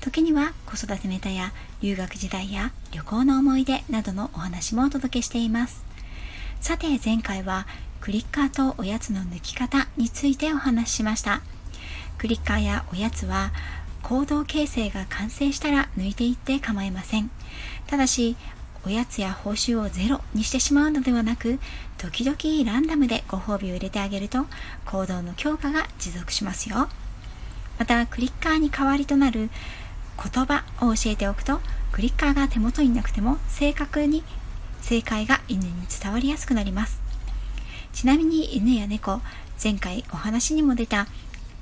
時には子育てネタや留学時代や旅行の思い出などのお話もお届けしています。さて前回はクリッカーとおやつの抜き方についてお話ししました。クリッカーやおやつは行動形成が完成したら抜いていって構いません。ただしおやつや報酬をゼロにしてしまうのではなく時々ランダムでご褒美を入れてあげると行動の強化が持続しますよ。またクリッカーに代わりとなる言葉を教えておくとクリッカーが手元になくても正確に正解が犬に伝わりやすくなります。ちなみに犬や猫前回お話にも出た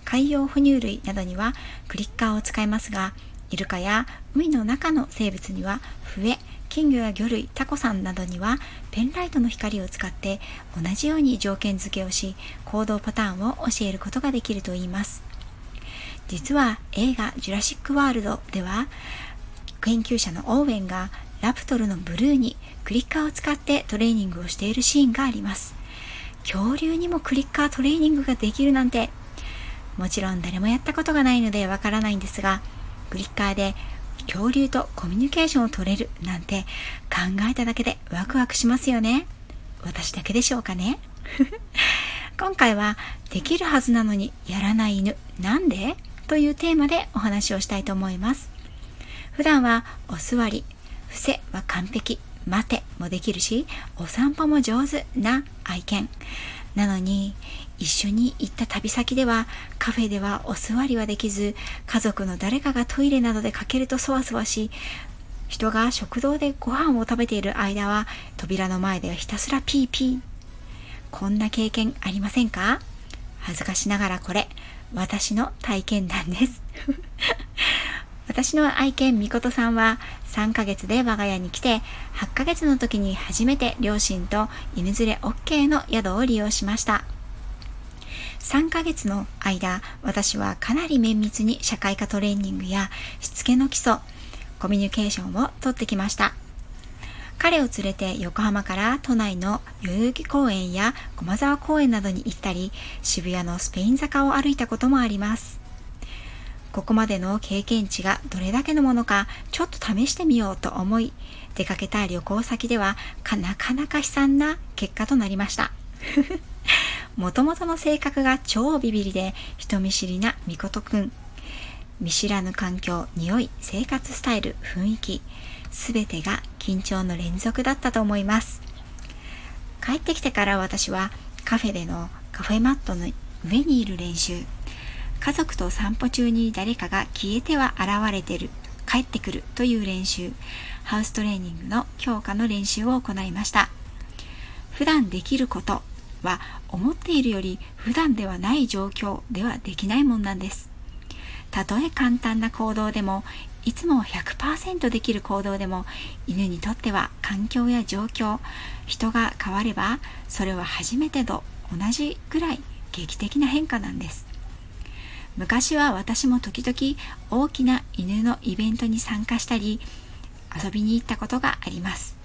海洋哺乳類などにはクリッカーを使いますがイルカや海の中の生物には笛金魚や魚類タコさんなどにはペンライトの光を使って同じように条件付けをし行動パターンを教えることができるといいます。実は映画「ジュラシック・ワールド」では研究者のオーウェンがラプトルのブルーにクリッカーを使ってトレーニングをしているシーンがあります。恐竜にもクリッカートレーニングができるなんて。もちろん誰もやったことがないのでわからないんですがクリッカーで恐竜とコミュニケーションを取れるなんて考えただけでワクワクしますよね。私だけでしょうかね。今回はできるはずなのにやらない犬。なんで？というテーマでお話をしたいと思います。普段はお座り伏せは完璧待てもできるしお散歩も上手な愛犬なのに一緒に行った旅先ではカフェではお座りはできず家族の誰かがトイレなどでかけるとそわそわし人が食堂でご飯を食べている間は扉の前ではひたすらピーピー。こんな経験ありませんか？恥ずかしながらこれ私の体験談です。私の愛犬みことさんは3ヶ月で我が家に来て8ヶ月の時に初めて両親と犬連れ OK の宿を利用しました。3ヶ月の間私はかなり綿密に社会科トレーニングやしつけの基礎コミュニケーションをとってきました。彼を連れて横浜から都内の代々木公園や駒沢公園などに行ったり渋谷のスペイン坂を歩いたこともあります。ここまでの経験値がどれだけのものかちょっと試してみようと思い出かけた旅行先ではなかなか悲惨な結果となりました。もともとの性格が超ビビりで人見知りなみことくん。見知らぬ環境匂い生活スタイル雰囲気。すべてが緊張の連続だったと思います。帰ってきてから私はカフェでのカフェマットの上にいる練習。家族と散歩中に誰かが消えては現れてる。帰ってくるという練習。ハウストレーニングの強化の練習を行いました。普段できることは思っているより普段ではない状況ではできないもんなんです。たとえ簡単な行動でもいつも100%できる行動でも犬にとっては環境や状況人が変わればそれは初めてと同じぐらい劇的な変化なんです。昔は私も時々大きな犬のイベントに参加したり遊びに行ったことがあります。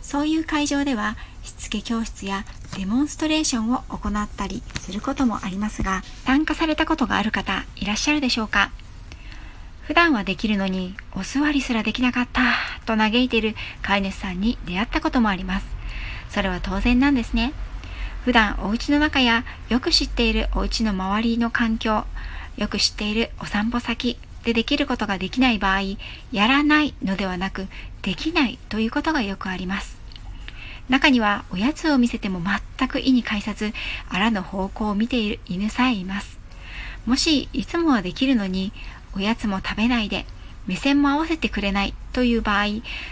そういう会場ではしつけ教室やデモンストレーションを行ったりすることもありますが参加されたことがある方いらっしゃるでしょうか？普段はできるのにお座りすらできなかったと嘆いている飼い主さんに出会ったこともありますそれは当然なんですね普段お家の中やよく知っているお家の周りの環境よく知っているお散歩先でできることができない場合、やらないのではなく、できないということがよくあります。中にはおやつを見せても全く意に介さず、あらぬ方向を見ている犬さえいます。もし、いつもはできるのに、おやつも食べないで、目線も合わせてくれないという場合、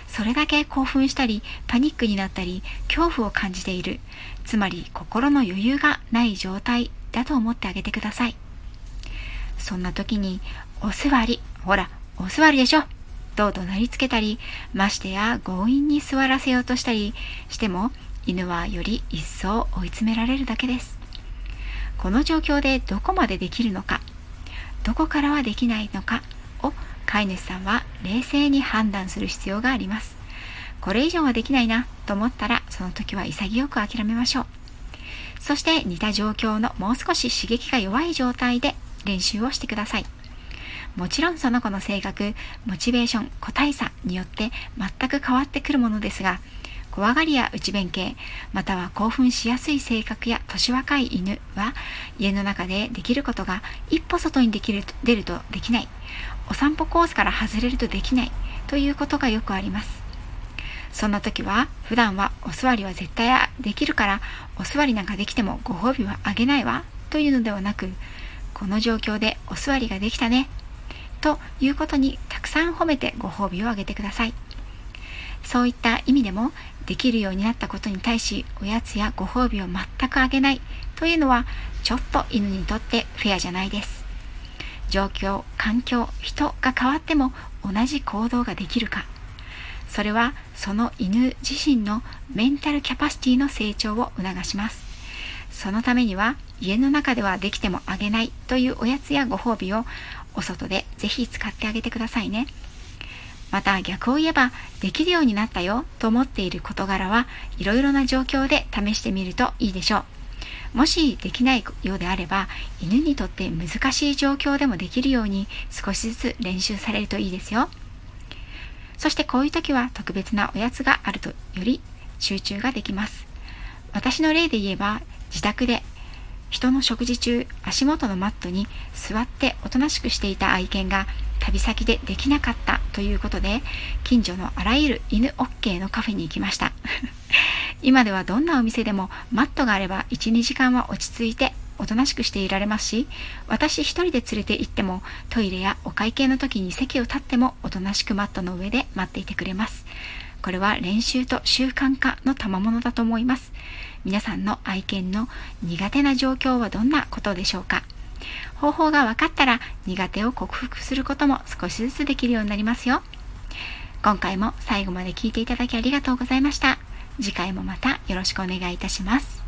それだけ興奮したり、パニックになったり、恐怖を感じている。つまり、心の余裕がない状態だと思ってあげてください。そんな時に、お座り、ほら、お座りでしょと怒鳴りつけたりましてや強引に座らせようとしたりしても犬はより一層追い詰められるだけですこの状況でどこまでできるのかどこからはできないのかを飼い主さんは冷静に判断する必要があります。これ以上はできないなと思ったらその時は潔く諦めましょう。そして似た状況のもう少し刺激が弱い状態で練習をしてください。もちろんその子の性格モチベーション個体差によって全く変わってくるものですが怖がりや内弁慶または興奮しやすい性格や年若い犬は家の中でできることが一歩外にできる出るとできない。お散歩コースから外れるとできない。ということがよくあります。そんな時は普段はお座りは絶対できるからお座りなんかできてもご褒美はあげないわ。というのではなくこの状況でお座りができたね。ということにたくさん褒めてご褒美をあげてください。そういった意味でもできるようになったことに対しおやつやご褒美を全くあげないというのはちょっと犬にとってフェアじゃないです。状況環境人が変わっても同じ行動ができるか。それはその犬自身のメンタルキャパシティの成長を促します。そのためには家の中ではできてもあげないというおやつやご褒美をお外でぜひ使ってあげてくださいね。また逆を言えばできるようになったよと思っている事柄はいろいろな状況で試してみるといいでしょうもしできないようであれば犬にとって難しい状況でもできるように少しずつ練習されるといいですよそしてこういう時は特別なおやつがあるとより集中ができます。私の例で言えば自宅で人の食事中足元のマットに座っておとなしくしていた愛犬が旅先でできなかったということで近所のあらゆる犬 OK のカフェに行きました。今ではどんなお店でもマットがあれば12時間は落ち着いておとなしくしていられますし私一人で連れて行ってもトイレやお会計の時に席を立ってもおとなしくマットの上で待っていてくれます。これは練習と習慣化の賜物だと思います。皆さんの愛犬の苦手な状況はどんなことでしょうか？方法が分かったら苦手を克服することも少しずつできるようになりますよ。今回も最後まで聞いていただきありがとうございました。次回もまたよろしくお願いいたします。